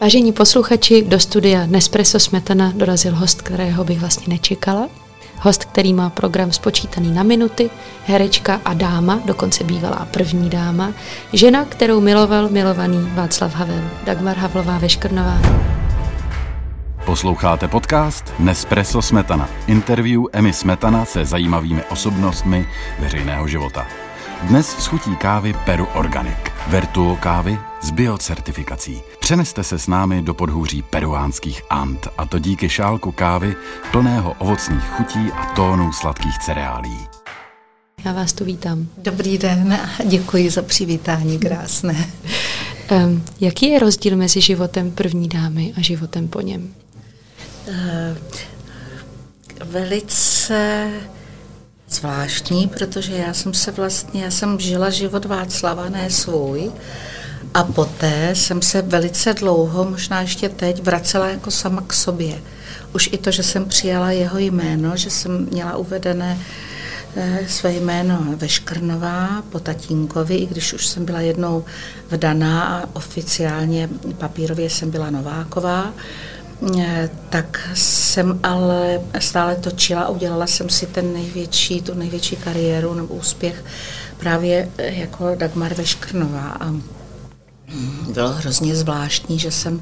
Vážení posluchači, do studia Nespresso Smetana dorazil host, kterého bych vlastně nečekala. Host, který má program spočítaný na minuty, herečka a dáma, dokonce bývalá první dáma, žena, kterou miloval milovaný Václav Havel, Dagmar Havlová Veškrnová. Posloucháte podcast Nespresso Smetana. Interview Emmy Smetana se zajímavými osobnostmi veřejného života. Dnes schutí kávy Peru Organic. Vertuo kávy s biocertifikací. Přeneste se s námi do podhůří peruánských Ant a to díky šálku kávy plného ovocných chutí a tónů sladkých cereálí. Já vás tu vítám. Dobrý den a děkuji za přivítání krásné. Um, jaký je rozdíl mezi životem první dámy a životem po něm? Uh, velice zvláštní, protože já jsem se vlastně, já jsem žila život Václava, ne svůj, a poté jsem se velice dlouho, možná ještě teď, vracela jako sama k sobě. Už i to, že jsem přijala jeho jméno, že jsem měla uvedené eh, své jméno Veškrnová po tatínkovi, i když už jsem byla jednou vdaná a oficiálně papírově jsem byla Nováková, tak jsem ale stále točila udělala jsem si ten největší, tu největší kariéru nebo úspěch právě eh, jako Dagmar Veškrnová. A mm, bylo hrozně zvláštní, že jsem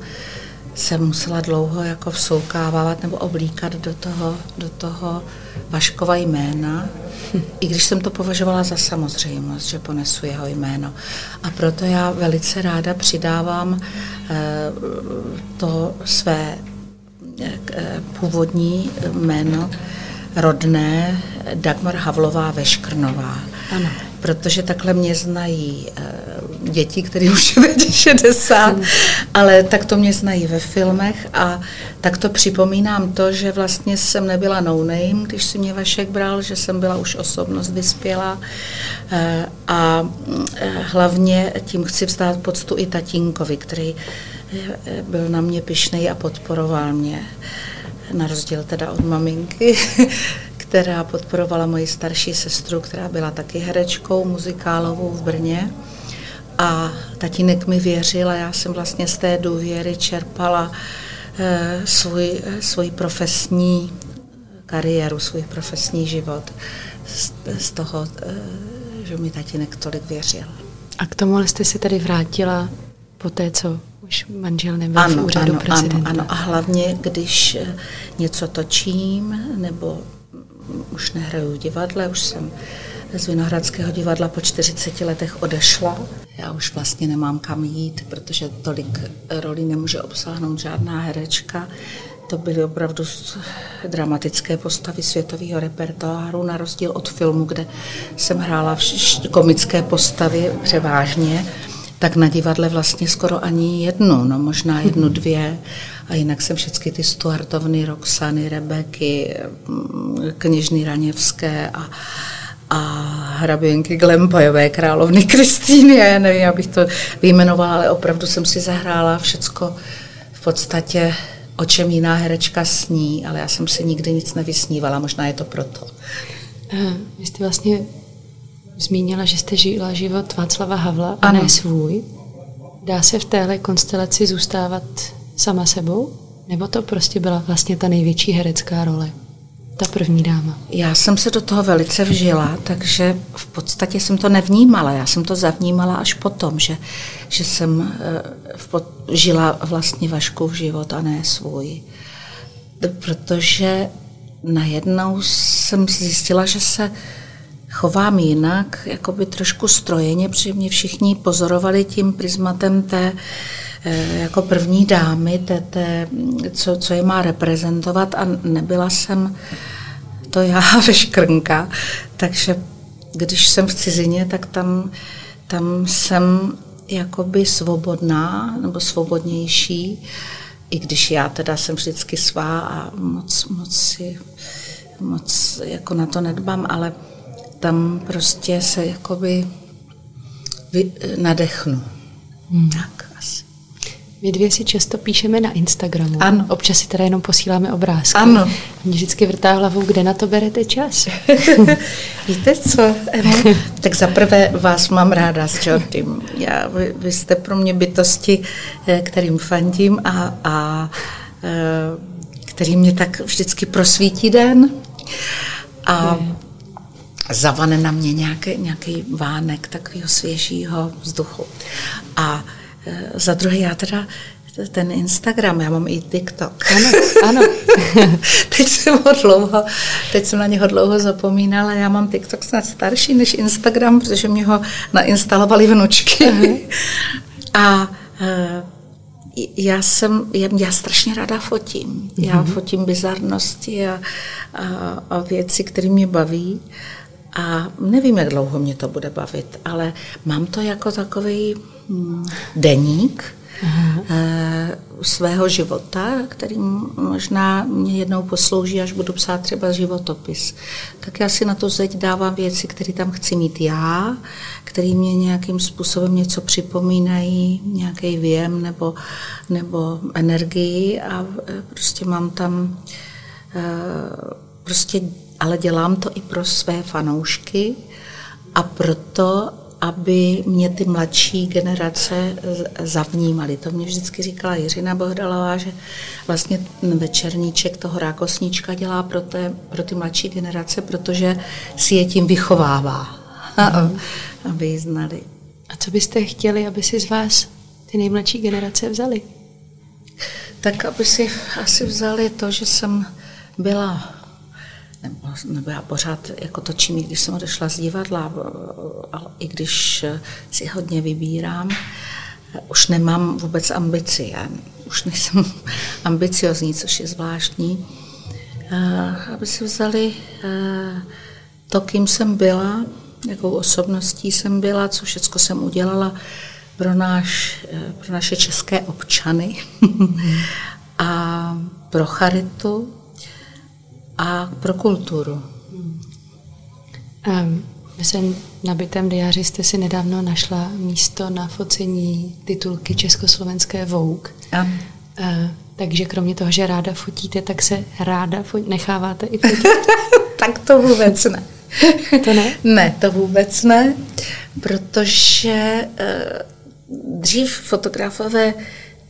se musela dlouho jako vsoukávat nebo oblíkat do toho, do toho Vaškova jména, i když jsem to považovala za samozřejmost, že ponesu jeho jméno. A proto já velice ráda přidávám eh, to své eh, původní jméno rodné Dagmar Havlová Veškrnová. Ano. Protože takhle mě znají eh, děti, které už je 60, hmm. ale tak to mě znají ve filmech a tak to připomínám to, že vlastně jsem nebyla no name, když si mě Vašek bral, že jsem byla už osobnost vyspělá eh, a eh, hlavně tím chci vzdát poctu i tatínkovi, který byl na mě pišnej a podporoval mě na rozdíl teda od maminky, která podporovala moji starší sestru, která byla taky herečkou muzikálovou v Brně. A tatínek mi věřil a já jsem vlastně z té důvěry čerpala eh, svůj, svůj profesní kariéru, svůj profesní život z, z toho, eh, že mi tatínek tolik věřil. A k tomu jste si tady vrátila po té, co už manžel nebyl ano, v úřadu ano, prezidenta. Ano, ano, a hlavně, když eh, něco točím, nebo už nehraju v divadle, už jsem z Vinohradského divadla po 40 letech odešla. Já už vlastně nemám kam jít, protože tolik rolí nemůže obsáhnout žádná herečka. To byly opravdu dramatické postavy světového repertoáru, na rozdíl od filmu, kde jsem hrála komické postavy převážně tak na divadle vlastně skoro ani jednu, no možná jednu, dvě. A jinak jsem všechny ty Stuartovny, Roxany, Rebeky, mm, kněžny Raněvské a, a hraběnky Glempajové, královny Kristýny, já nevím, abych to vyjmenovala, ale opravdu jsem si zahrála všecko v podstatě o čem jiná herečka sní, ale já jsem si nikdy nic nevysnívala, možná je to proto. Vy jste vlastně zmínila, že jste žila život Václava Havla a ano. ne svůj. Dá se v téhle konstelaci zůstávat sama sebou? Nebo to prostě byla vlastně ta největší herecká role? Ta první dáma. Já jsem se do toho velice vžila, takže v podstatě jsem to nevnímala. Já jsem to zavnímala až potom, že, že jsem eh, v pod, žila vlastně Vaškův život a ne svůj. Protože najednou jsem zjistila, že se chovám jinak, jako by trošku strojeně, protože mě všichni pozorovali tím prismatem té eh, jako první dámy, té, té, co, co je má reprezentovat a nebyla jsem to já veškrnka, takže když jsem v cizině, tak tam, tam jsem jakoby svobodná nebo svobodnější, i když já teda jsem vždycky svá a moc, moc si moc jako na to nedbám, ale tam prostě se jakoby vy, nadechnu. Hmm. Tak asi. My dvě si často píšeme na Instagramu. Ano. Občas si teda jenom posíláme obrázky. Ano. Mě vždycky vrtá hlavou, kde na to berete čas. Víte co, Emo? tak zaprvé vás mám ráda s Jordym. Já, vy, vy jste pro mě bytosti, eh, kterým fandím a, a eh, který mě tak vždycky prosvítí den. A zavane na mě nějaký, nějaký vánek takového svěžího vzduchu. A e, za druhé já teda ten Instagram, já mám i TikTok. Ano, ano. teď jsem ho dlouho, teď jsem na něho dlouho zapomínala, já mám TikTok snad starší než Instagram, protože mě ho nainstalovali vnučky. Uh-huh. A e, já jsem, já strašně ráda fotím. Mm-hmm. Já fotím bizarnosti a, a, a věci, které mě baví. A nevím, jak dlouho mě to bude bavit, ale mám to jako takový hm, deník, uh svého života, který možná mě jednou poslouží, až budu psát třeba životopis. Tak já si na to zeď dávám věci, které tam chci mít já, které mě nějakým způsobem něco připomínají, nějaký věm nebo, nebo energii a eh, prostě mám tam uh, prostě, ale dělám to i pro své fanoušky a proto, aby mě ty mladší generace zavnímaly. To mě vždycky říkala Jiřina Bohdalová, že vlastně večerníček toho rákosníčka dělá pro, té, pro ty mladší generace, protože si je tím vychovává, mm. aby ji znali. A co byste chtěli, aby si z vás ty nejmladší generace vzali? Tak aby si asi vzali to, že jsem byla nebo, já pořád jako točím, i když jsem odešla z divadla, ale i když si hodně vybírám, už nemám vůbec ambici. Já už nejsem ambiciozní, což je zvláštní. Aby si vzali to, kým jsem byla, jakou osobností jsem byla, co všechno jsem udělala pro, náš, pro naše české občany a pro charitu, a pro kulturu. Um, myslím, na bytém diáři jste si nedávno našla místo na focení titulky Československé Vogue. A. Uh, takže kromě toho, že ráda fotíte, tak se ráda fot- necháváte i fotit? tak to vůbec ne. to ne? Ne, to vůbec ne, protože uh, dřív fotografové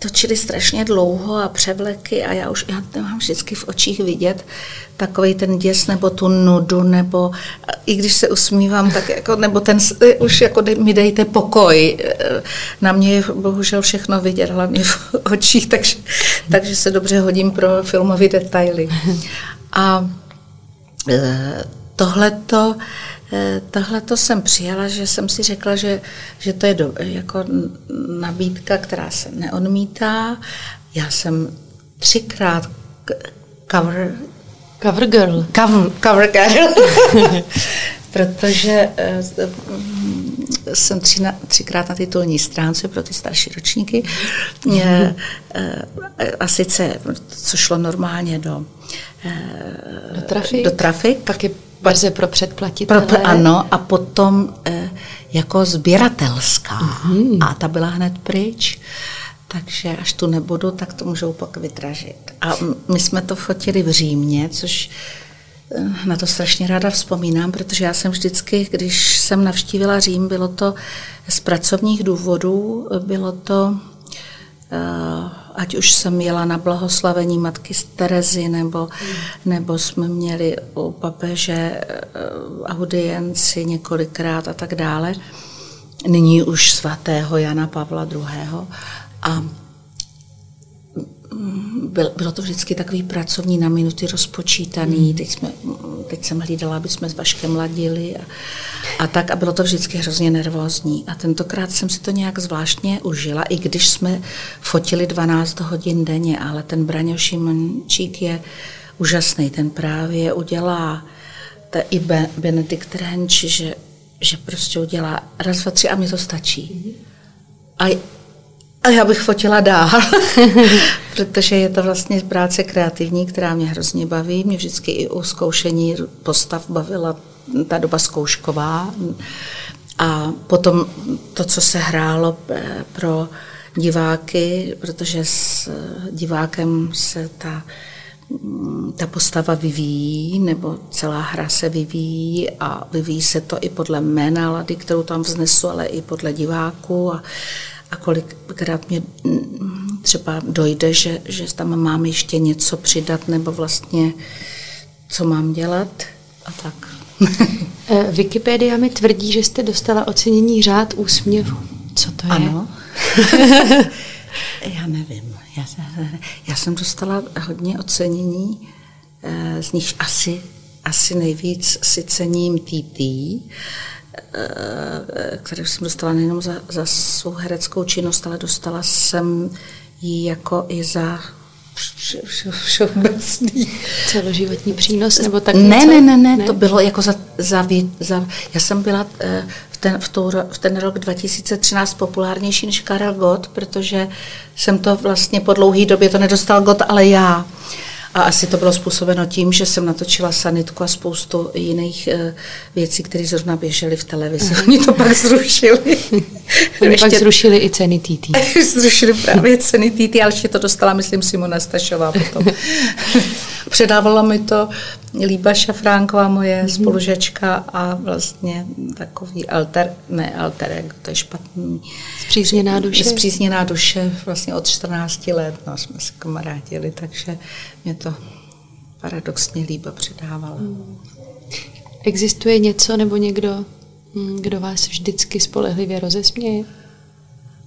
točili strašně dlouho a převleky a já už já nemám vždycky v očích vidět takový ten děs nebo tu nudu, nebo i když se usmívám, tak jako, nebo ten, už jako mi dejte pokoj. Na mě je bohužel všechno vidět, hlavně v očích, takže, takže se dobře hodím pro filmové detaily. A e, tohleto Eh, Tahle to jsem přijala, že jsem si řekla, že, že to je do, jako nabídka, která se neodmítá. Já jsem třikrát cover... Cover girl. Cover, cover girl. protože eh, jsem tři na, třikrát na titulní stránce pro ty starší ročníky. Mm-hmm. A sice, co šlo normálně do, do trafik, do trafik pak je verze pro předplatitele. Pro, ano, a potom eh, jako sběratelská. Mm-hmm. A ta byla hned pryč. Takže až tu nebudu, tak to můžou pak vytražit. A my jsme to fotili v Římě, což eh, na to strašně ráda vzpomínám, protože já jsem vždycky, když jsem navštívila Řím, bylo to z pracovních důvodů, bylo to uh, ať už jsem jela na blahoslavení matky z Terezy, nebo, nebo jsme měli u papeže eh, audienci několikrát a tak dále. Nyní už svatého Jana Pavla II. A bylo to vždycky takový pracovní na minuty rozpočítaný. Hmm. Teď, jsme, teď jsem hlídala, aby jsme s Vaškem ladili a, a tak a bylo to vždycky hrozně nervózní. A tentokrát jsem si to nějak zvláštně užila, i když jsme fotili 12 hodin denně, ale ten Braňo Šimončík je úžasný, ten právě udělá ta i Benedikt Renč, že, že prostě udělá raz, dva, tři a mě to stačí. A a já bych fotila dál, protože je to vlastně práce kreativní, která mě hrozně baví. Mě vždycky i u zkoušení postav bavila ta doba zkoušková. A potom to, co se hrálo eh, pro diváky, protože s divákem se ta ta postava vyvíjí, nebo celá hra se vyvíjí a vyvíjí se to i podle mé nálady, kterou tam vznesu, ale i podle diváků a, a kolikrát mě třeba dojde, že, že tam mám ještě něco přidat nebo vlastně co mám dělat a tak. Eh, Wikipedia mi tvrdí, že jste dostala ocenění řád úsměvu. Co to je? Ano. Já nevím. Já, já jsem dostala hodně ocenění, eh, z nich asi, asi nejvíc si cením TT, eh, které jsem dostala nejenom za, za svou hereckou činnost, ale dostala jsem ji jako i za všeobecný. Celoživotní přínos nebo tak ne, něco? Ne, ne, ne, ne, to bylo jako za, za, za já jsem byla eh, v ten, v, tou, v ten rok 2013 populárnější než Karel Gott, protože jsem to vlastně po dlouhé době to nedostal Gott, ale já. A asi to bylo způsobeno tím, že jsem natočila sanitku a spoustu jiných uh, věcí, které zrovna běžely v televizi. Oni to pak zrušili. Oni ještě... pak zrušili i ceny TT. zrušili právě ceny TT, ale ještě to dostala, myslím, Simona Stašová potom. Předávala mi to Líba Šafránková, moje mm-hmm. spolužečka a vlastně takový alter, ne alter, to je špatný. Zpřízněná duše? Zpřízněná duše vlastně od 14 let, no, jsme se kamarádili, takže mě to paradoxně Líba předávala. Mm. Existuje něco nebo někdo, hm, kdo vás vždycky spolehlivě rozesměje?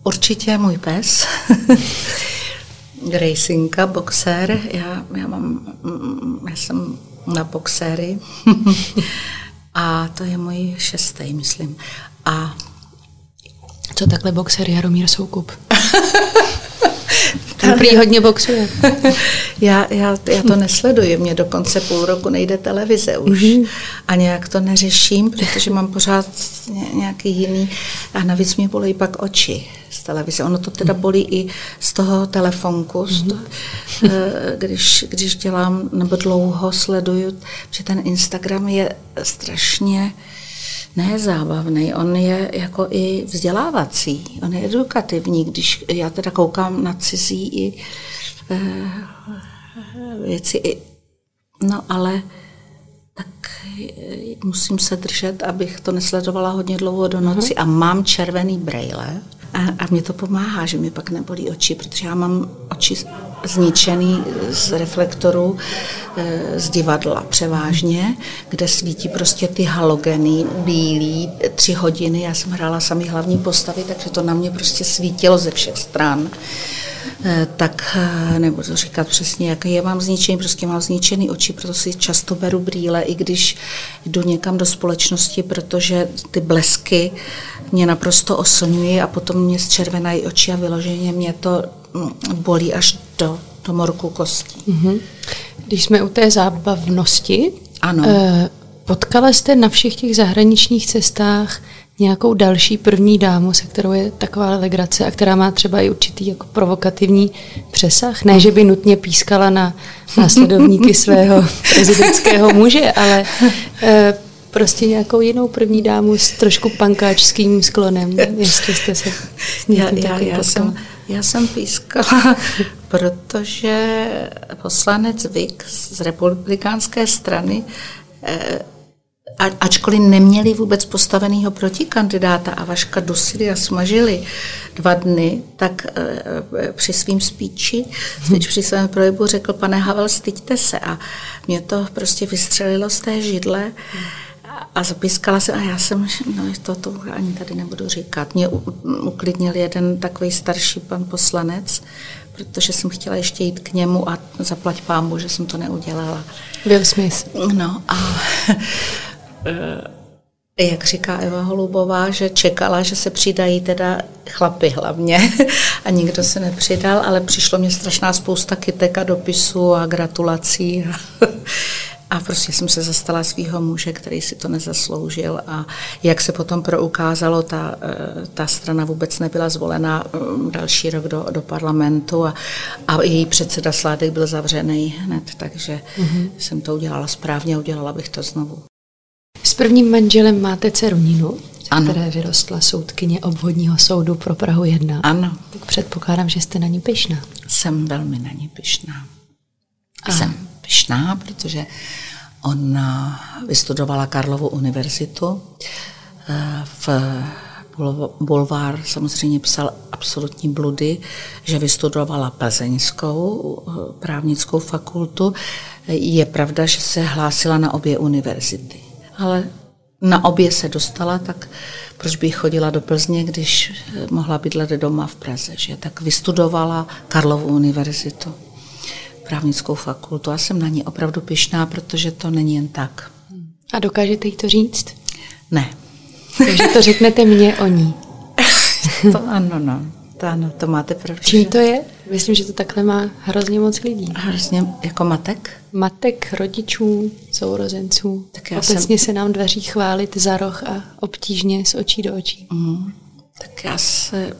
Určitě můj pes. Gracinka, boxer. Já, já, mám, já jsem na boxéry a to je můj šestý, myslím. A co takhle boxer Jaromír Soukup? Prý hodně boxuje. já, já, já to nesleduji, mě dokonce půl roku nejde televize už mm-hmm. a nějak to neřeším, protože mám pořád nějaký jiný a navíc mě bolí pak oči z televize. Ono to teda bolí i z toho telefonku, mm-hmm. když, když dělám nebo dlouho sleduju, že ten Instagram je strašně ne zábavný, on je jako i vzdělávací, on je edukativní, když já teda koukám na cizí i e, věci, i, no ale tak eh, musím se držet, abych to nesledovala hodně dlouho do noci uh-huh. a mám červený brejle, a, a mě to pomáhá, že mi pak nebolí oči, protože já mám oči zničený z reflektoru e, z divadla převážně, kde svítí prostě ty halogeny bílý tři hodiny. Já jsem hrála sami hlavní postavy, takže to na mě prostě svítilo ze všech stran. Eh, tak eh, nebudu říkat přesně, jak je mám zničený, prostě mám zničený oči, proto si často beru brýle, i když jdu někam do společnosti, protože ty blesky mě naprosto oslňují a potom mě zčervenají oči a vyloženě mě to mm, bolí až do, do morku kostí. Mm-hmm. Když jsme u té zábavnosti, ano. Eh, potkala jste na všech těch zahraničních cestách nějakou další první dámu, se kterou je taková legrace a která má třeba i určitý jako provokativní přesah. Ne, že by nutně pískala na následovníky svého prezidentského muže, ale e, prostě nějakou jinou první dámu s trošku pankáčským sklonem, jestli jste se já, já, já, jsem, já jsem pískala, protože poslanec Vik z republikánské strany e, ačkoliv neměli vůbec postaveného protikandidáta a Vaška dusili a smažili dva dny, tak eh, při svým spíči, hmm. při svém projevu řekl, pane Havel, styďte se. A mě to prostě vystřelilo z té židle a zapískala se a já jsem, no to, to ani tady nebudu říkat. Mě uklidnil jeden takový starší pan poslanec, protože jsem chtěla ještě jít k němu a zaplať pámu, že jsem to neudělala. Will Smith. No a Eh, jak říká Eva Holubová, že čekala, že se přidají teda chlapy hlavně a nikdo se nepřidal, ale přišlo mě strašná spousta kytek a dopisů a gratulací a prostě jsem se zastala svého muže, který si to nezasloužil a jak se potom proukázalo, ta, eh, ta strana vůbec nebyla zvolena mm, další rok do, do parlamentu a, a její předseda Sládek byl zavřený hned, takže mm-hmm. jsem to udělala správně, udělala bych to znovu. S prvním manželem máte dceru Ninu ano. které vyrostla soudkyně obvodního soudu pro Prahu 1. Ano. Tak předpokládám, že jste na ní pyšná. Jsem velmi na ní pyšná. A. Jsem pyšná, protože ona vystudovala Karlovu univerzitu eh, v Bulvár samozřejmě psal absolutní bludy, že vystudovala plzeňskou eh, právnickou fakultu. Je pravda, že se hlásila na obě univerzity, ale na obě se dostala, tak proč by chodila do Plzně, když eh, mohla bydlet doma v Praze, že? Tak vystudovala Karlovu univerzitu, právnickou fakultu a jsem na ní opravdu pyšná, protože to není jen tak. A dokážete jí to říct? Ne. Takže to řeknete mě o ní. to ano, no. To ano, to máte pravdu. Čím to je? Myslím, že to takhle má hrozně moc lidí. Hrozně jako matek? Matek, rodičů, sourozenců. Tak já Obecně jsem... se nám dveří chválit za roh a obtížně z očí do očí. Mm. Tak já se,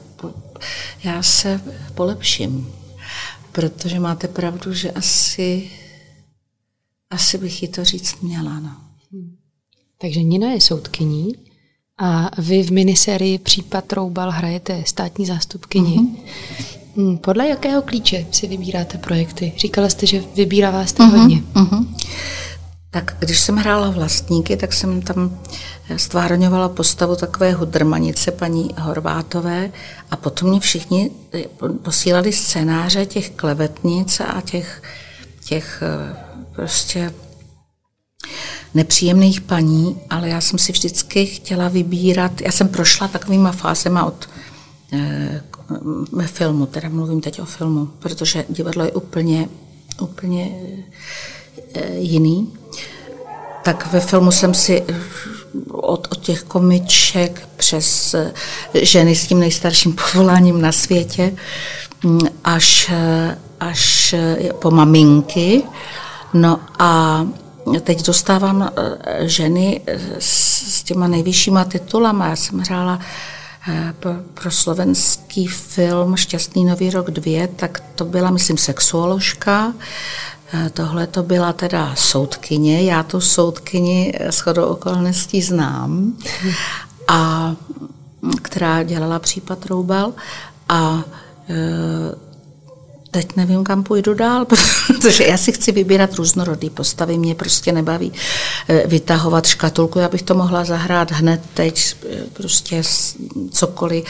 já se polepším, protože máte pravdu, že asi, asi bych jí to říct měla. No. Hmm. Takže Nina je soudkyní, a vy v minisérii Případ Troubal hrajete státní zástupkyni. Mm-hmm. Podle jakého klíče si vybíráte projekty? Říkala jste, že vybírá vás to mm-hmm. hodně. Mm-hmm. Tak když jsem hrála vlastníky, tak jsem tam stvárňovala postavu takové hudrmanice paní Horvátové a potom mě všichni posílali scénáře těch klevetnic a těch, těch eh, prostě nepříjemných paní, ale já jsem si vždycky chtěla vybírat, já jsem prošla takovýma fázema od e, filmu, teda mluvím teď o filmu, protože divadlo je úplně, úplně e, jiný. Tak ve filmu jsem si od, od těch komiček přes ženy s tím nejstarším povoláním na světě až, až po maminky. No a teď dostávám eh, ženy eh, s těma nejvyššíma titulama. Já jsem hrála eh, pro slovenský film Šťastný nový rok 2, tak to byla, myslím, sexuoložka. Tohle to byla teda soudkyně. Já tu soudkyni shodou okolností znám, a která dělala případ Roubal. A teď nevím, kam půjdu dál, protože já si chci vybírat různorodý postavy, mě prostě nebaví eh, vytahovat škatulku, já bych to mohla zahrát hned teď, eh, prostě cokoliv, eh,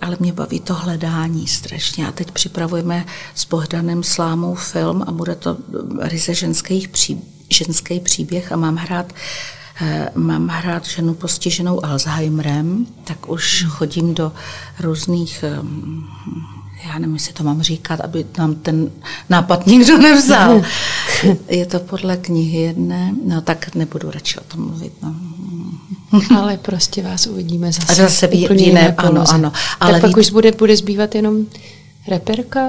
ale mě baví to hledání strašně. A teď připravujeme s Bohdanem Slámou film a bude to ryze ženský, pří, ženský příběh a mám hrát mám hrát ženu postiženou Alzheimerem, tak už chodím do různých já nevím, jestli to mám říkat, aby nám ten nápad nikdo nevzal. Je to podle knihy jedné, no tak nebudu radši o tom mluvit. No. Ale prostě vás uvidíme zase, A zase v úplně jiné, jiné ano, ano. Ale tak pak už bude, bude zbývat jenom reperka?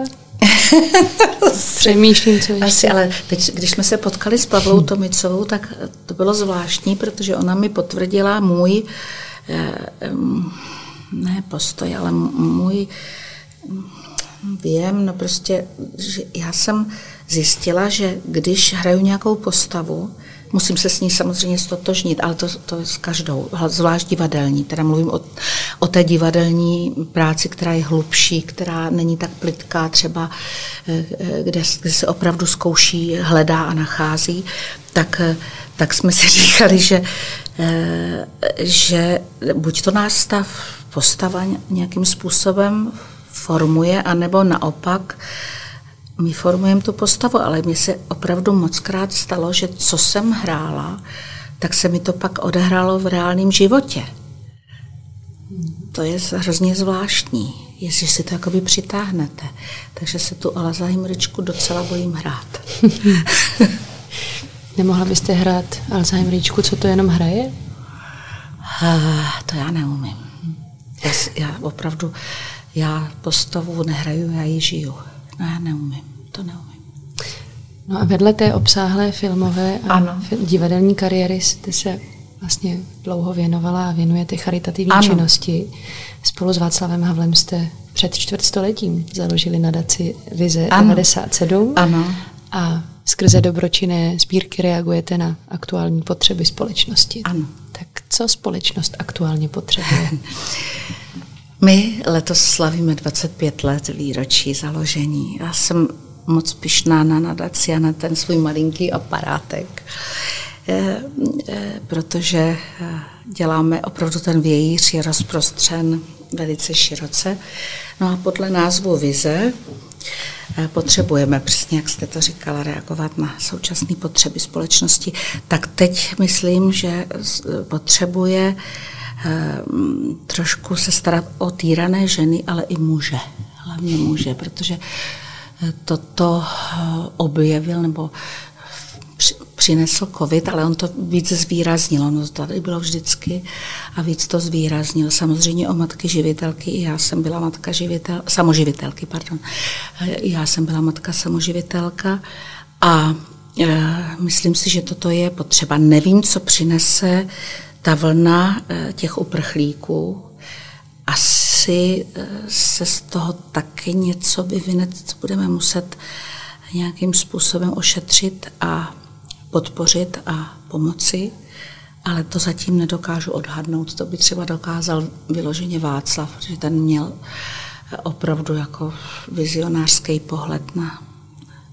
Přemýšlím, co ještě. Asi, ale teď, když jsme se potkali s Pavlou Tomicovou, tak to bylo zvláštní, protože ona mi potvrdila můj, eh, ne postoj, ale můj Vím, no prostě, že já jsem zjistila, že když hraju nějakou postavu, musím se s ní samozřejmě stotožnit, ale to, to je s každou, zvlášť divadelní, teda mluvím o, o té divadelní práci, která je hlubší, která není tak plitká, třeba eh, eh, kde, kde se opravdu zkouší, hledá a nachází, tak, eh, tak jsme si říkali, že, že buď to náš stav postava nějakým způsobem formuje, anebo naopak my formujeme tu postavu, ale mně se opravdu moc krát stalo, že co jsem hrála, tak se mi to pak odehrálo v reálném životě. To je hrozně zvláštní, jestli si to jakoby přitáhnete. Takže se tu Alzheimeričku docela bojím hrát. Nemohla byste hrát Alzheimeričku, co to jenom hraje? Uh, to já neumím. Já, já opravdu já postavu nehraju, já ji žiju. No já neumím, to neumím. No a vedle té obsáhlé filmové a ano. divadelní kariéry jste se vlastně dlouho věnovala a věnujete charitativní ano. činnosti. Spolu s Václavem Havlem jste před čtvrtstoletím založili nadaci Vize ano. 97. Ano. A skrze dobročinné sbírky reagujete na aktuální potřeby společnosti. Ano. Tak Co společnost aktuálně potřebuje? My letos slavíme 25 let výročí založení. Já jsem moc pišná na nadaci a na ten svůj malinký aparátek, eh, eh, protože eh, děláme opravdu ten vějíř, je rozprostřen velice široce. No a podle názvu vize potřebujeme, přesně jak jste to říkala, reagovat na současné potřeby společnosti, tak teď myslím, že potřebuje trošku se starat o týrané ženy, ale i muže, hlavně muže, protože toto objevil nebo přinesl covid, ale on to víc zvýraznil. Ono to tady bylo vždycky a víc to zvýraznil. Samozřejmě o matky živitelky, já jsem byla matka živitel, samoživitelky, pardon. Já jsem byla matka samoživitelka a e, myslím si, že toto je potřeba. Nevím, co přinese ta vlna e, těch uprchlíků. Asi e, se z toho taky něco vyvine, co budeme muset nějakým způsobem ošetřit a podpořit a pomoci, ale to zatím nedokážu odhadnout. To by třeba dokázal vyloženě Václav, protože ten měl opravdu jako vizionářský pohled na,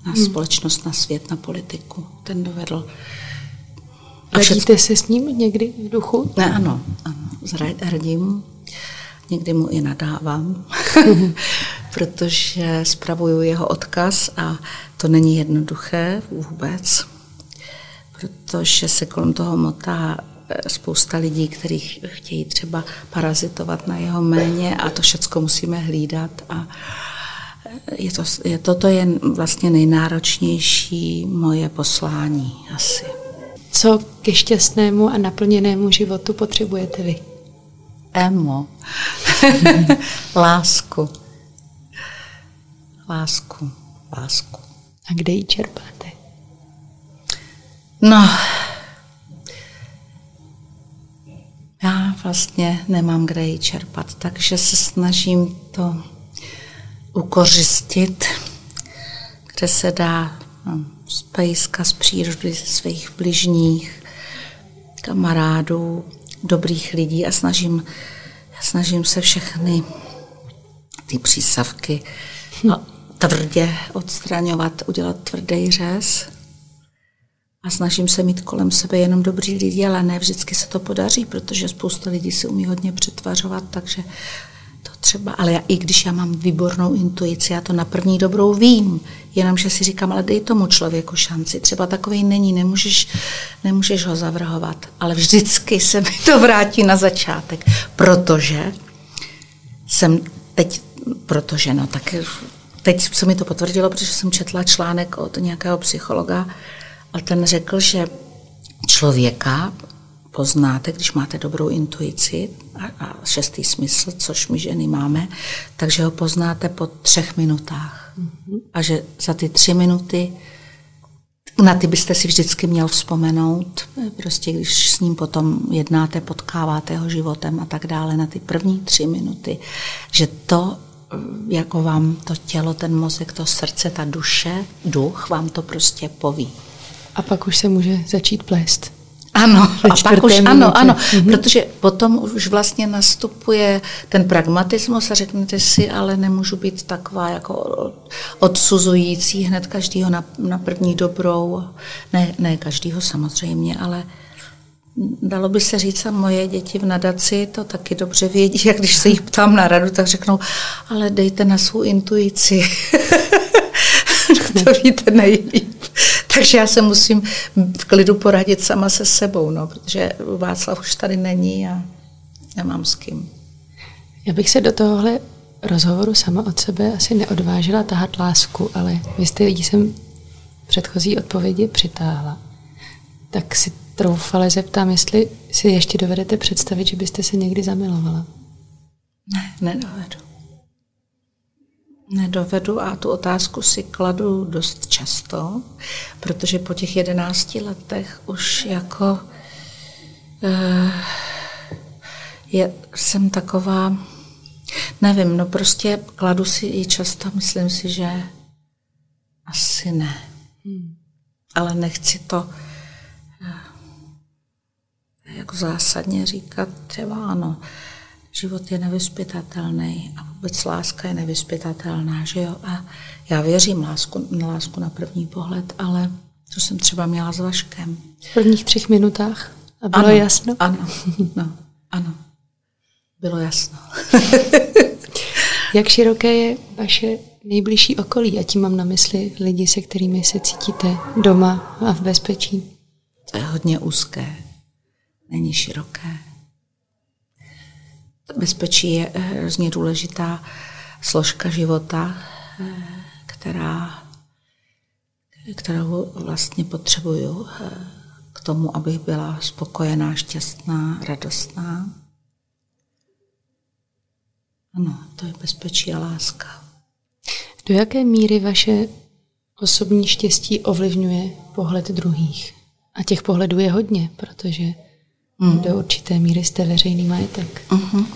na hmm. společnost, na svět, na politiku. Ten dovedl. Radíte se s ním někdy v duchu? Ne, ano, ano. Radím. Někdy mu i nadávám, protože spravuju jeho odkaz a to není jednoduché vůbec protože se kolem toho motá eh, spousta lidí, kteří chtějí třeba parazitovat na jeho méně a to všechno musíme hlídat a eh, je to, je, toto je vlastně nejnáročnější moje poslání asi. Co ke šťastnému a naplněnému životu potřebujete vy? Emo. Lásku. Lásku. Lásku. A kde ji čerpáte? No, já vlastně nemám kde ji čerpat, takže se snažím to ukořistit, kde se dá no, z pejska, z přírody, ze svých bližních, kamarádů, dobrých lidí a snažím, snažím se všechny ty přísavky no, tvrdě odstraňovat, udělat tvrdý řez. A snažím se mít kolem sebe jenom dobrý lidi, ale ne vždycky se to podaří, protože spousta lidí se umí hodně přetvařovat, takže třeba, ale já, i když já mám výbornou intuici, já to na první dobrou vím, jenomže si říkám, ale dej tomu člověku šanci, třeba takový není, nemůžeš, nemůžeš ho zavrhovat, ale vždycky se mi to vrátí na začátek, protože jsem teď, protože no, tak teď se mi to potvrdilo, protože jsem četla článek od nějakého psychologa, a ten řekl, že člověka poznáte, když máte dobrou intuici a, a šestý smysl, což my ženy máme, takže ho poznáte po třech minutách. Mm-hmm. A že za ty tři minuty na ty byste si vždycky měl vzpomenout, prostě když s ním potom jednáte, potkáváte ho životem a tak dále, na ty první tři minuty, že to, jako vám to tělo, ten mozek, to srdce, ta duše, duch vám to prostě poví. A pak už se může začít plést. Ano, a pak už, ano, ano, mm-hmm. protože potom už vlastně nastupuje ten pragmatismus a řeknete si, ale nemůžu být taková jako odsuzující hned každýho na, na první dobrou, ne, ne každýho samozřejmě, ale dalo by se říct, a moje děti v nadaci to taky dobře vědí, a když se jich ptám na radu, tak řeknou, ale dejte na svou intuici. to víte nejlíp. Takže já se musím v klidu poradit sama se sebou, no, protože Václav už tady není a nemám s kým. Já bych se do tohohle rozhovoru sama od sebe asi neodvážila tahat lásku, ale vy jste lidi jsem předchozí odpovědi přitáhla. Tak si troufale zeptám, jestli si ještě dovedete představit, že byste se někdy zamilovala. Ne, nedovedu. Nedovedu a tu otázku si kladu dost často, protože po těch jedenácti letech už jako uh, je, jsem taková, nevím, no prostě kladu si ji často, myslím si, že asi ne. Hmm. Ale nechci to, uh, jako zásadně říkat, třeba ano, život je nevyspytatelný a vůbec láska je nevyspytatelná, že jo? A já věřím lásku, na lásku na první pohled, ale to jsem třeba měla s Vaškem. V prvních třech minutách a bylo ano, jasno? Ano, no, ano. Bylo jasno. Jak široké je vaše nejbližší okolí? A tím mám na mysli lidi, se kterými se cítíte doma a v bezpečí. To je hodně úzké, není široké. Bezpečí je hrozně důležitá složka života, která, kterou vlastně potřebuju k tomu, abych byla spokojená, šťastná, radostná. Ano, to je bezpečí a láska. Do jaké míry vaše osobní štěstí ovlivňuje pohled druhých? A těch pohledů je hodně, protože mm. do určité míry jste veřejný majetek. Mm-hmm.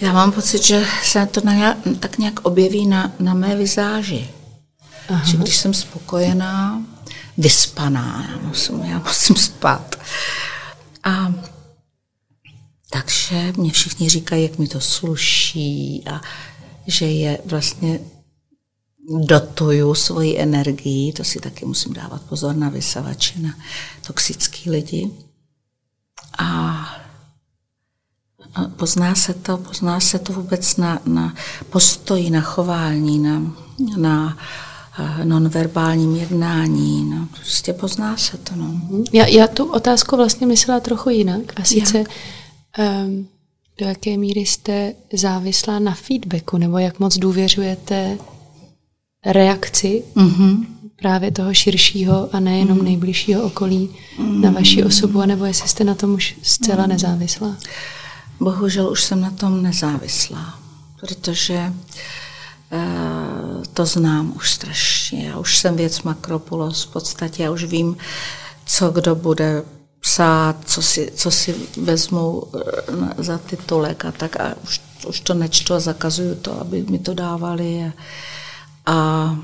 Já mám pocit, že se to na, tak nějak objeví na, na mé vizáži. Aha. Že když jsem spokojená, vyspaná, já musím, já musím spát. A takže mě všichni říkají, jak mi to sluší a že je vlastně dotuju svoji energii, to si taky musím dávat pozor na vysavače, na toxický lidi. A pozná se to, pozná se to vůbec na, na postoji, na chování, na, na eh, nonverbálním jednání. No, prostě pozná se to. No. Já, já tu otázku vlastně myslela trochu jinak. A sice, um, do jaké míry jste závislá na feedbacku, nebo jak moc důvěřujete reakci mm-hmm. Právě toho širšího a nejenom mm-hmm. nejbližšího okolí mm-hmm. na vaši osobu, nebo jestli jste na tom už zcela mm-hmm. nezávislá? Bohužel už jsem na tom nezávislá, protože uh, to znám už strašně. Já už jsem věc Makropulos v podstatě, já už vím, co kdo bude psát, co si, co si vezmu eh, za titulek a tak a už, už to nečtu a zakazuju to, aby mi to dávali. A, a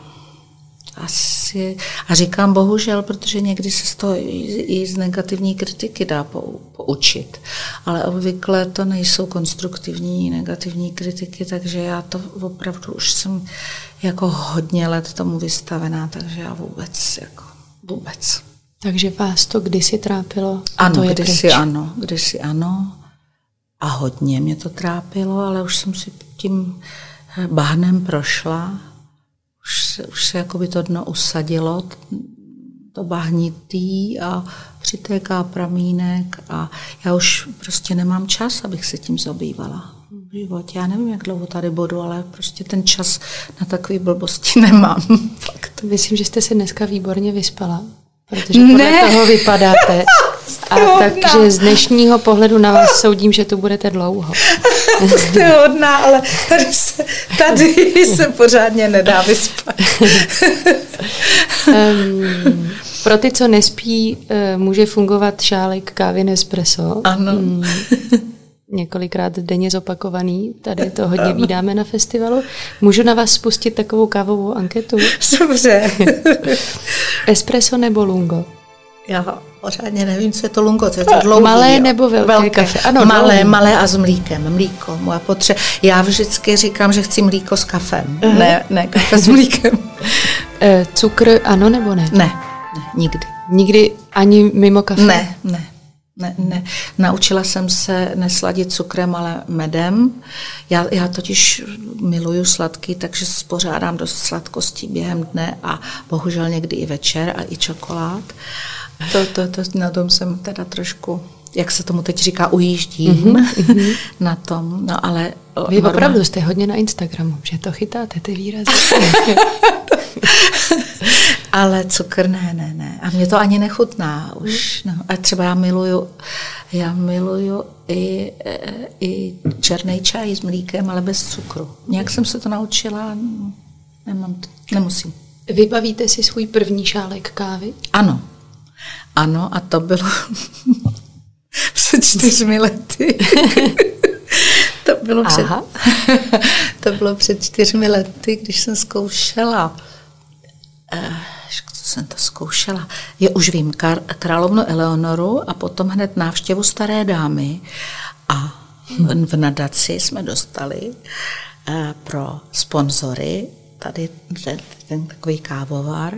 asi, a říkám bohužel, protože někdy se z toho i z negativní kritiky dá poučit. Ale obvykle to nejsou konstruktivní negativní kritiky, takže já to opravdu už jsem jako hodně let tomu vystavená, takže já vůbec, jako vůbec. Takže vás to kdysi trápilo? Ano, to je kdysi pryč. ano, kdysi ano. A hodně mě to trápilo, ale už jsem si tím bahnem prošla už se, už se jakoby to dno usadilo, to bahnitý a přitéká pramínek a já už prostě nemám čas, abych se tím zabývala v životě. Já nevím, jak dlouho tady budu, ale prostě ten čas na takové blbosti nemám. Fakt. Myslím, že jste se dneska výborně vyspala, protože podle ne. toho vypadáte. A takže z dnešního pohledu na vás soudím, že tu budete dlouho. To jste hodná, ale tady se, tady se pořádně nedá vyspat. um, pro ty, co nespí, eh, může fungovat šálek kávy Nespresso. Ano. Um, několikrát denně zopakovaný. Tady to hodně vídáme na festivalu. Můžu na vás spustit takovou kávovou anketu? Dobře. Espresso nebo lungo? Já pořádně nevím, co je to lungo, co je to dlouhý. Malé jo. nebo velké, velké kafe? Ano, malé, dlouhý. malé a s mlíkem. Mlíko, moje potře. Já vždycky říkám, že chci mlíko s kafem. Uh-huh. Ne, ne kafe s mlíkem. E, cukr ano nebo ne? Ne, ne, nikdy. Nikdy ani mimo kafe? Ne, ne. Ne, ne. Naučila jsem se nesladit cukrem, ale medem. Já, já totiž miluju sladký, takže spořádám dost sladkostí během dne a bohužel někdy i večer a i čokolád. To, to, to, na tom jsem teda trošku, jak se tomu teď říká, ujíždím mm-hmm. na tom. No ale... Vy norma... opravdu jste hodně na Instagramu, že to chytáte, ty výrazy. ale cukr ne, ne, ne. A mě to ani nechutná už. No. A třeba já miluju, já miluju i, i černý čaj s mlíkem, ale bez cukru. Nějak jsem se to naučila, nemám to, nemusím. Vybavíte si svůj první šálek kávy? Ano, ano, a to bylo před čtyřmi lety. to, bylo před, to bylo před čtyřmi lety, když jsem zkoušela uh, jsem to zkoušela. Je už vím, kar, královnu Eleonoru a potom hned návštěvu staré dámy a v, v nadaci jsme dostali uh, pro sponzory tady ten, ten takový kávovar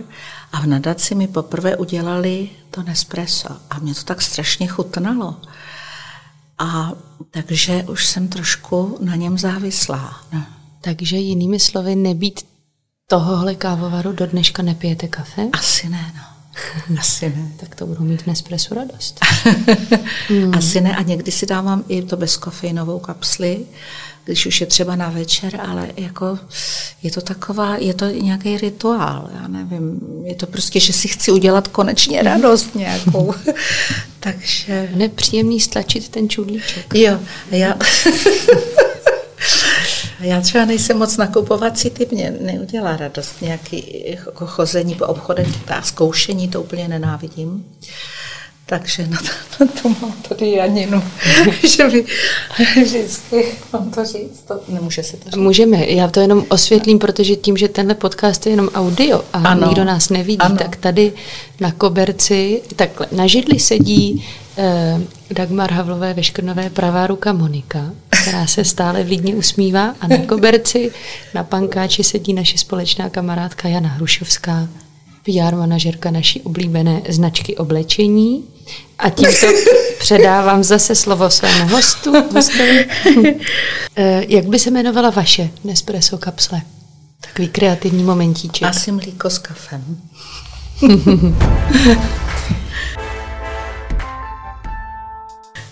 a v nadaci mi poprvé udělali to Nespresso a mě to tak strašně chutnalo. A takže už jsem trošku na něm závislá. No. Takže jinými slovy, nebýt tohohle kávovaru do dneška nepijete kafe? Asi ne, no. Asi ne. tak to budu mít v Nespresso radost. Asi ne a někdy si dávám i to bezkofeinovou kapsli, když už je třeba na večer, ale jako je to taková, je to nějaký rituál, já nevím, je to prostě, že si chci udělat konečně radost nějakou. Takže... Nepříjemný stlačit ten čudlíček. Jo, já... Já třeba nejsem moc nakupovací typ, mě neudělá radost nějaký jako chození po obchodech, a zkoušení, to úplně nenávidím. Takže na to, na to mám tady Janinu, že by vždycky mám to říct, to nemůže se to říct. Můžeme, já to jenom osvětlím, protože tím, že tenhle podcast je jenom audio a ano. nikdo nás nevidí, ano. tak tady na koberci, takhle, na židli sedí eh, Dagmar Havlové Veškrnové pravá ruka Monika, která se stále vlídně usmívá a na koberci na pankáči sedí naše společná kamarádka Jana Hrušovská, PR manažerka naší oblíbené značky oblečení. A tímto předávám zase slovo svému hostu. Hostovi. Eh, jak by se jmenovala vaše Nespresso kapsle? Takový kreativní momentíček. Asi mlíko s kafem.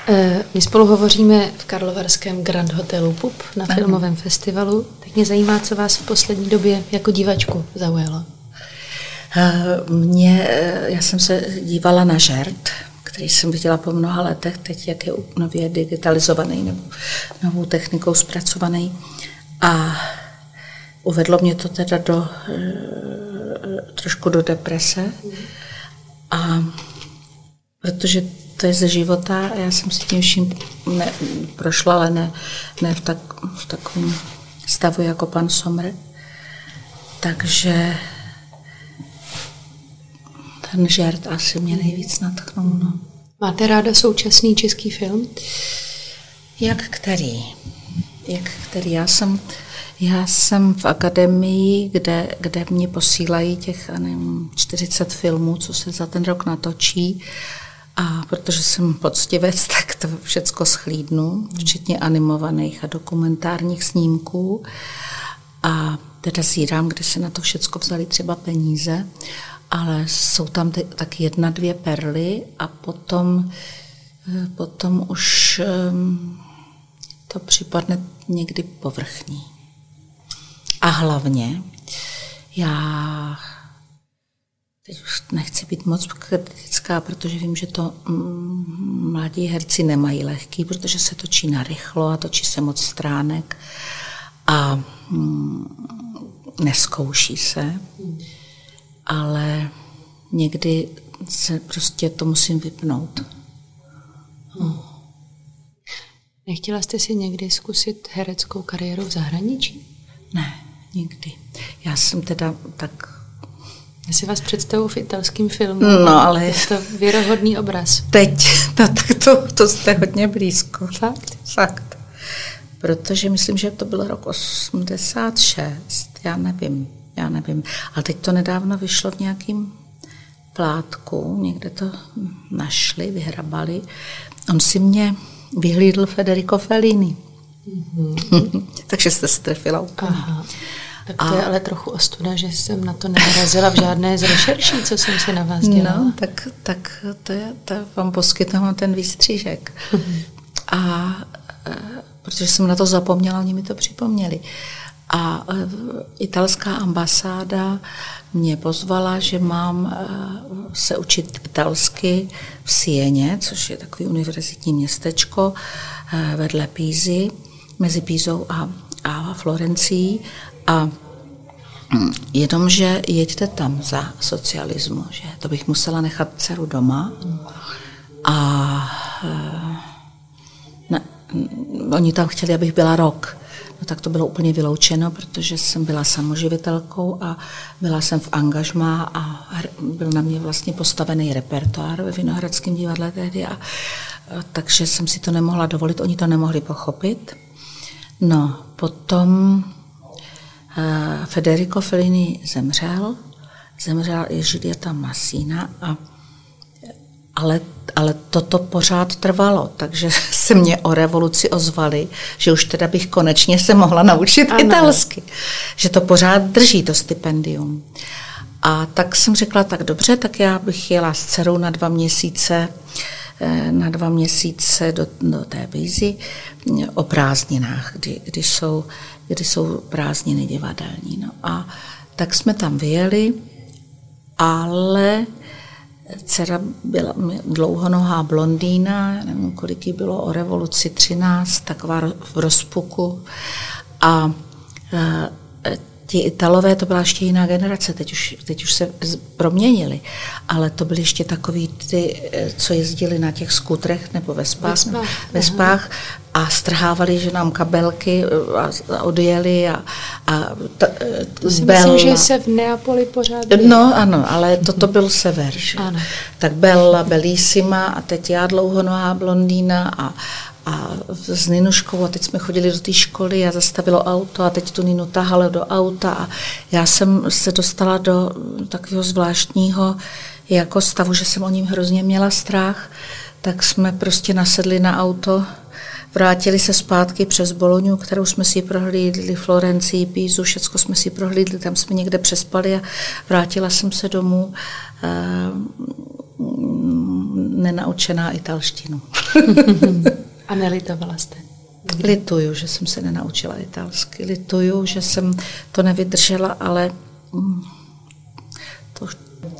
Eh, my spolu hovoříme v Karlovarském Grand Hotelu Pup na filmovém festivalu. Tak mě zajímá, co vás v poslední době jako divačku zaujalo. Eh, mě, eh, já jsem se dívala na žert, který jsem viděla po mnoha letech, teď jak je nově digitalizovaný nebo novou technikou zpracovaný. A uvedlo mě to teda do, trošku do deprese. A protože to je ze života já jsem si tím vším ne, prošla, ale ne, ne v, tak, v takovém stavu jako pan Somr. Takže ten žert asi mě nejvíc natknul. No. Máte ráda současný český film? Jak který? Jak který? Já jsem, já jsem v akademii, kde, kde mě posílají těch nevím, 40 filmů, co se za ten rok natočí a protože jsem poctivec, tak to všecko schlídnu, včetně animovaných a dokumentárních snímků. A teda zírám, kde se na to všecko vzali třeba peníze, ale jsou tam tak jedna, dvě perly a potom, eh, potom už ehm, to připadne někdy povrchní. A hlavně já teď už nechci být moc kritická, protože vím, že to mm, mladí herci nemají lehký, protože se točí na rychlo a točí se moc stránek a mm, neskouší se, ale někdy se prostě to musím vypnout. Hmm. Nechtěla jste si někdy zkusit hereckou kariéru v zahraničí? Ne, nikdy. Já jsem teda tak já si vás představu v italském filmu. No, ale... Je to věrohodný obraz. Teď, no tak to, to jste hodně blízko. Fakt? Fakt. Protože myslím, že to byl rok 86, já nevím, já nevím. Ale teď to nedávno vyšlo v nějakým plátku, někde to našli, vyhrabali. On si mě vyhlídl Federico Fellini. Mm-hmm. Takže jste se trefila úplně. Aha. Tak to a... je ale trochu ostuda, že jsem na to nenarazila v žádné z rešerší, co jsem si na vás dělala. No, tak, tak to je, to vám poskytnu ten výstřížek. a e, protože jsem na to zapomněla, oni mi to připomněli. A e, italská ambasáda mě pozvala, že mám e, se učit italsky v Sieně, což je takový univerzitní městečko vedle Pízy, mezi Pízou a, a Florencií. A Jenomže jeďte tam za socialismu, že to bych musela nechat dceru doma a ne, oni tam chtěli, abych byla rok. No tak to bylo úplně vyloučeno, protože jsem byla samoživitelkou a byla jsem v angažmá a byl na mě vlastně postavený repertoár ve Vinohradském divadle tehdy a, a takže jsem si to nemohla dovolit, oni to nemohli pochopit. No, potom uh, Federico Fellini zemřel, zemřel i Julieta Masína, a, ale, ale toto pořád trvalo, takže se mě o revoluci ozvali, že už teda bych konečně se mohla naučit ano. italsky, že to pořád drží to stipendium. A tak jsem řekla, tak dobře, tak já bych jela s dcerou na dva měsíce eh, na dva měsíce do, do té vízy o prázdninách, kdy, kdy, jsou, kdy jsou prázdniny divadelní. No a tak jsme tam vyjeli ale dcera byla dlouhonohá blondýna, nevím, kolik jí bylo o revoluci 13, taková v rozpuku. A e, ti Italové, to byla ještě jiná generace, teď už, teď už se proměnili, ale to byly ještě takový ty, e, co jezdili na těch skutrech nebo ve spách, ve spách a strhávali, že nám kabelky eh, a odjeli a, a ta, eh, to si Bella. myslím, že se v Neapoli pořád No ano, ale toto byl sever. Že? Ano. Tak Bella, Bellissima a teď já dlouhonohá blondýna a, a s Ninuškou a teď jsme chodili do té školy a zastavilo auto a teď tu Ninu tahalo do auta a já jsem se dostala do takového zvláštního jako stavu, že jsem o ním hrozně měla strach, tak jsme prostě nasedli na auto Vrátili se zpátky přes Boloňu, kterou jsme si prohlídli, Florencii, Pízu, všechno jsme si prohlídli, tam jsme někde přespali a vrátila jsem se domů e, nenaučená italštinu. a nelitovala jste? Lituju, že jsem se nenaučila italsky. Lituju, že jsem to nevydržela, ale mm, to...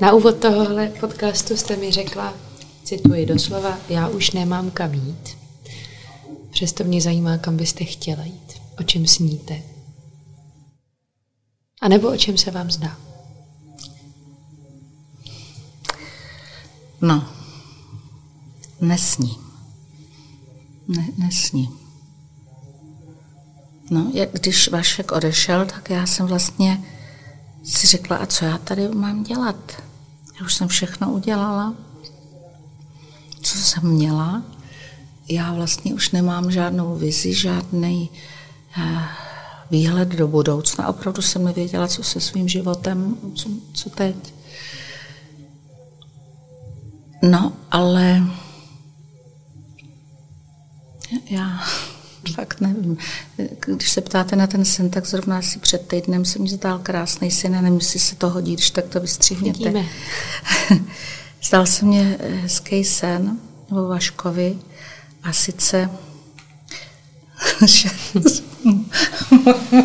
Na úvod tohohle podcastu jste mi řekla, cituji doslova, já už nemám kam jít. Přesto mě zajímá, kam byste chtěla jít, o čem sníte. A nebo o čem se vám zdá. No, nesním. Ne, nesním. No, jak když Vašek odešel, tak já jsem vlastně si řekla, a co já tady mám dělat? Já už jsem všechno udělala, co jsem měla já vlastně už nemám žádnou vizi, žádný eh, výhled do budoucna. Opravdu jsem nevěděla, co se svým životem, co, co teď. No, ale já fakt nevím. Když se ptáte na ten sen, tak zrovna asi před týdnem se mi zdál krásný sen a nevím, jestli se to hodí, když tak to vystřihněte. Zdal se mě hezký sen o Vaškovi, a sice, že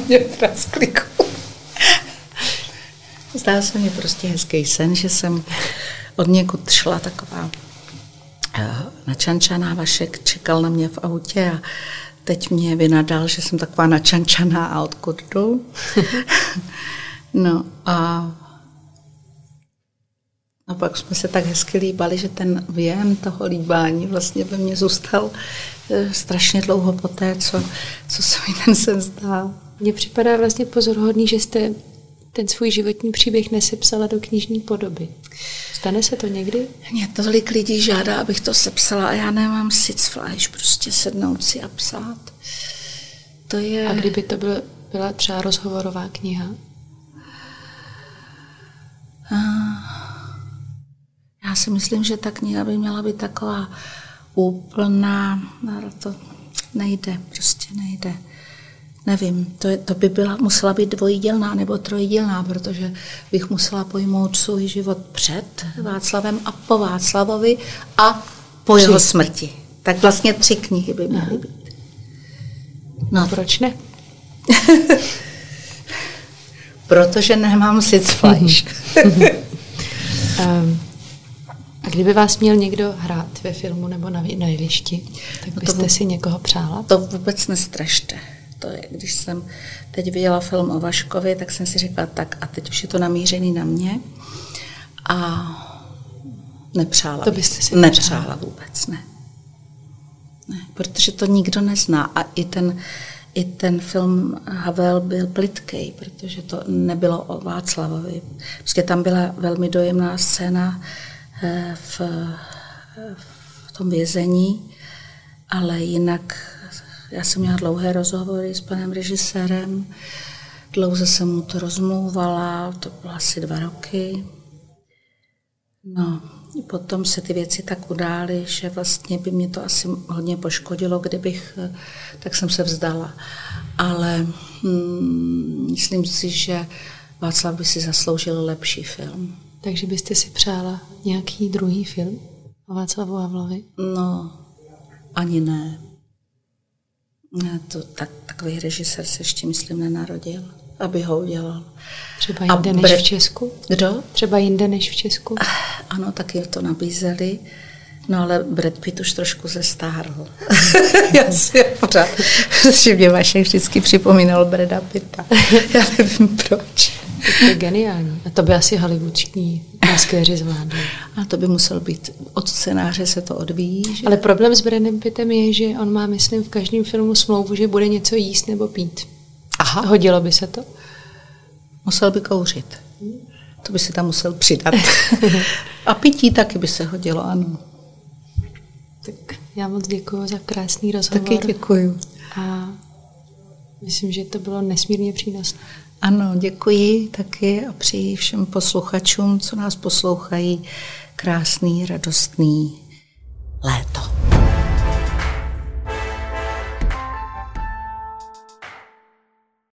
mě praskli Zdá se mi prostě hezký sen, že jsem od někud šla taková eh, načančaná Vašek čekal na mě v autě a teď mě vynadal, že jsem taková načančaná a odkud jdu. no a a pak jsme se tak hezky líbali, že ten věm toho líbání vlastně ve mně zůstal eh, strašně dlouho po té, co, co se mi ten sen zdál. Mně připadá vlastně pozorhodný, že jste ten svůj životní příběh nesepsala do knižní podoby. Stane se to někdy? Mě tolik lidí žádá, abych to sepsala a já nemám flash, prostě sednout si a psát. To je... A kdyby to byl, byla třeba rozhovorová kniha? Uh já si myslím, že ta kniha by měla být taková úplná, ale to nejde, prostě nejde. Nevím, to, je, to by byla, musela být dvojdělná nebo trojdílná, protože bych musela pojmout svůj život před Václavem a po Václavovi a po jeho smrti. Tak vlastně tři knihy by měly být. No. Proč ne? Protože nemám Sitzfleisch. um, A kdyby vás měl někdo hrát ve filmu nebo na, na jevišti, tak no byste to, si někoho přála? To vůbec nestrašte. To je, když jsem teď viděla film o Vaškovi, tak jsem si řekla, tak a teď už je to namířený na mě. A nepřála To byste si nepřála. nepřála vůbec, ne. ne. Protože to nikdo nezná. A i ten, i ten film Havel byl plitkej, protože to nebylo o Václavovi. Prostě tam byla velmi dojemná scéna v, v tom vězení, ale jinak já jsem měla dlouhé rozhovory s panem režisérem, dlouze jsem mu to rozmlouvala, to bylo asi dva roky. No, potom se ty věci tak udály, že vlastně by mě to asi hodně poškodilo, kdybych, tak jsem se vzdala. Ale hmm, myslím si, že Václav by si zasloužil lepší film. Takže byste si přála nějaký druhý film o Václavu Havlovi? No, ani ne. ne to, tak, takový režisér se ještě, myslím, nenarodil, aby ho udělal. Třeba jinde než bre... v Česku? Kdo? Třeba jinde než v Česku? Ano, taky to nabízeli. No ale Brad Pitt už trošku zestárl. Já si pořád, že mě Vašek vždycky připomínal Breda Pitta. Já nevím proč. To je geniální. A to by asi hollywoodští maskéři zvládli. A to by musel být, od scénáře se to odvíjí. Že? Ale problém s Bradem Pittem je, že on má, myslím, v každém filmu smlouvu, že bude něco jíst nebo pít. Aha. Hodilo by se to? Musel by kouřit. To by si tam musel přidat. A pití taky by se hodilo, ano. Tak já moc děkuji za krásný rozhovor. Taky děkuji. A myslím, že to bylo nesmírně přínosné. Ano, děkuji taky a přeji všem posluchačům, co nás poslouchají, krásný, radostný léto.